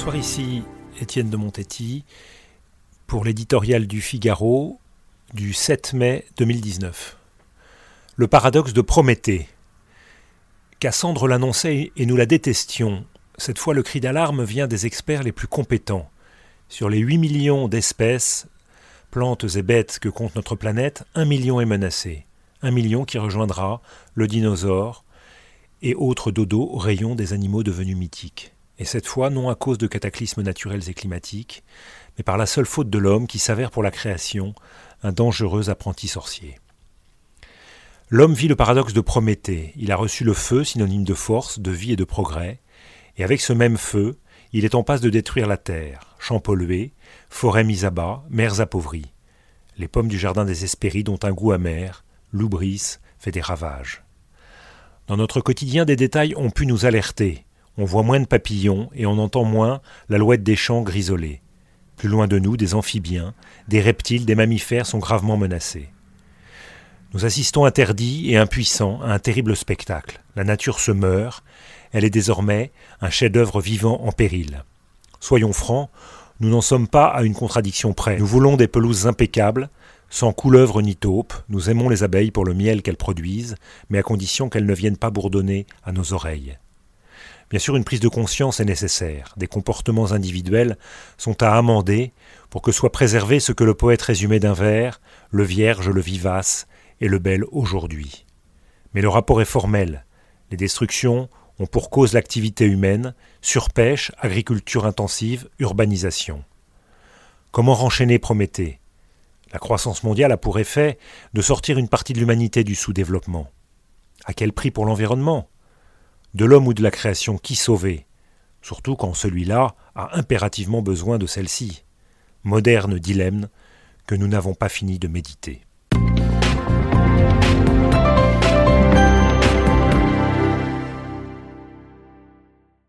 Bonsoir, ici Étienne de Montetti pour l'éditorial du Figaro du 7 mai 2019. Le paradoxe de Prométhée. Cassandre l'annonçait et nous la détestions. Cette fois, le cri d'alarme vient des experts les plus compétents. Sur les 8 millions d'espèces, plantes et bêtes que compte notre planète, un million est menacé. Un million qui rejoindra le dinosaure et autres dodos au rayon des animaux devenus mythiques. Et cette fois, non à cause de cataclysmes naturels et climatiques, mais par la seule faute de l'homme qui s'avère pour la création un dangereux apprenti sorcier. L'homme vit le paradoxe de Prométhée. Il a reçu le feu, synonyme de force, de vie et de progrès, et avec ce même feu, il est en passe de détruire la terre, champs pollués, forêts mises à bas, mers appauvries. Les pommes du jardin des Hespérides ont un goût amer, l'oubris fait des ravages. Dans notre quotidien, des détails ont pu nous alerter. On voit moins de papillons et on entend moins l'alouette des champs grisolés. Plus loin de nous, des amphibiens, des reptiles, des mammifères sont gravement menacés. Nous assistons interdits et impuissants à un terrible spectacle. La nature se meurt, elle est désormais un chef-d'œuvre vivant en péril. Soyons francs, nous n'en sommes pas à une contradiction près. Nous voulons des pelouses impeccables, sans couleuvres ni taupes, nous aimons les abeilles pour le miel qu'elles produisent, mais à condition qu'elles ne viennent pas bourdonner à nos oreilles. Bien sûr, une prise de conscience est nécessaire. Des comportements individuels sont à amender pour que soit préservé ce que le poète résumait d'un vers, le vierge, le vivace et le bel aujourd'hui. Mais le rapport est formel. Les destructions ont pour cause l'activité humaine, surpêche, agriculture intensive, urbanisation. Comment renchaîner Prométhée La croissance mondiale a pour effet de sortir une partie de l'humanité du sous-développement. À quel prix pour l'environnement? De l'homme ou de la création qui sauver Surtout quand celui-là a impérativement besoin de celle-ci. Moderne dilemme que nous n'avons pas fini de méditer.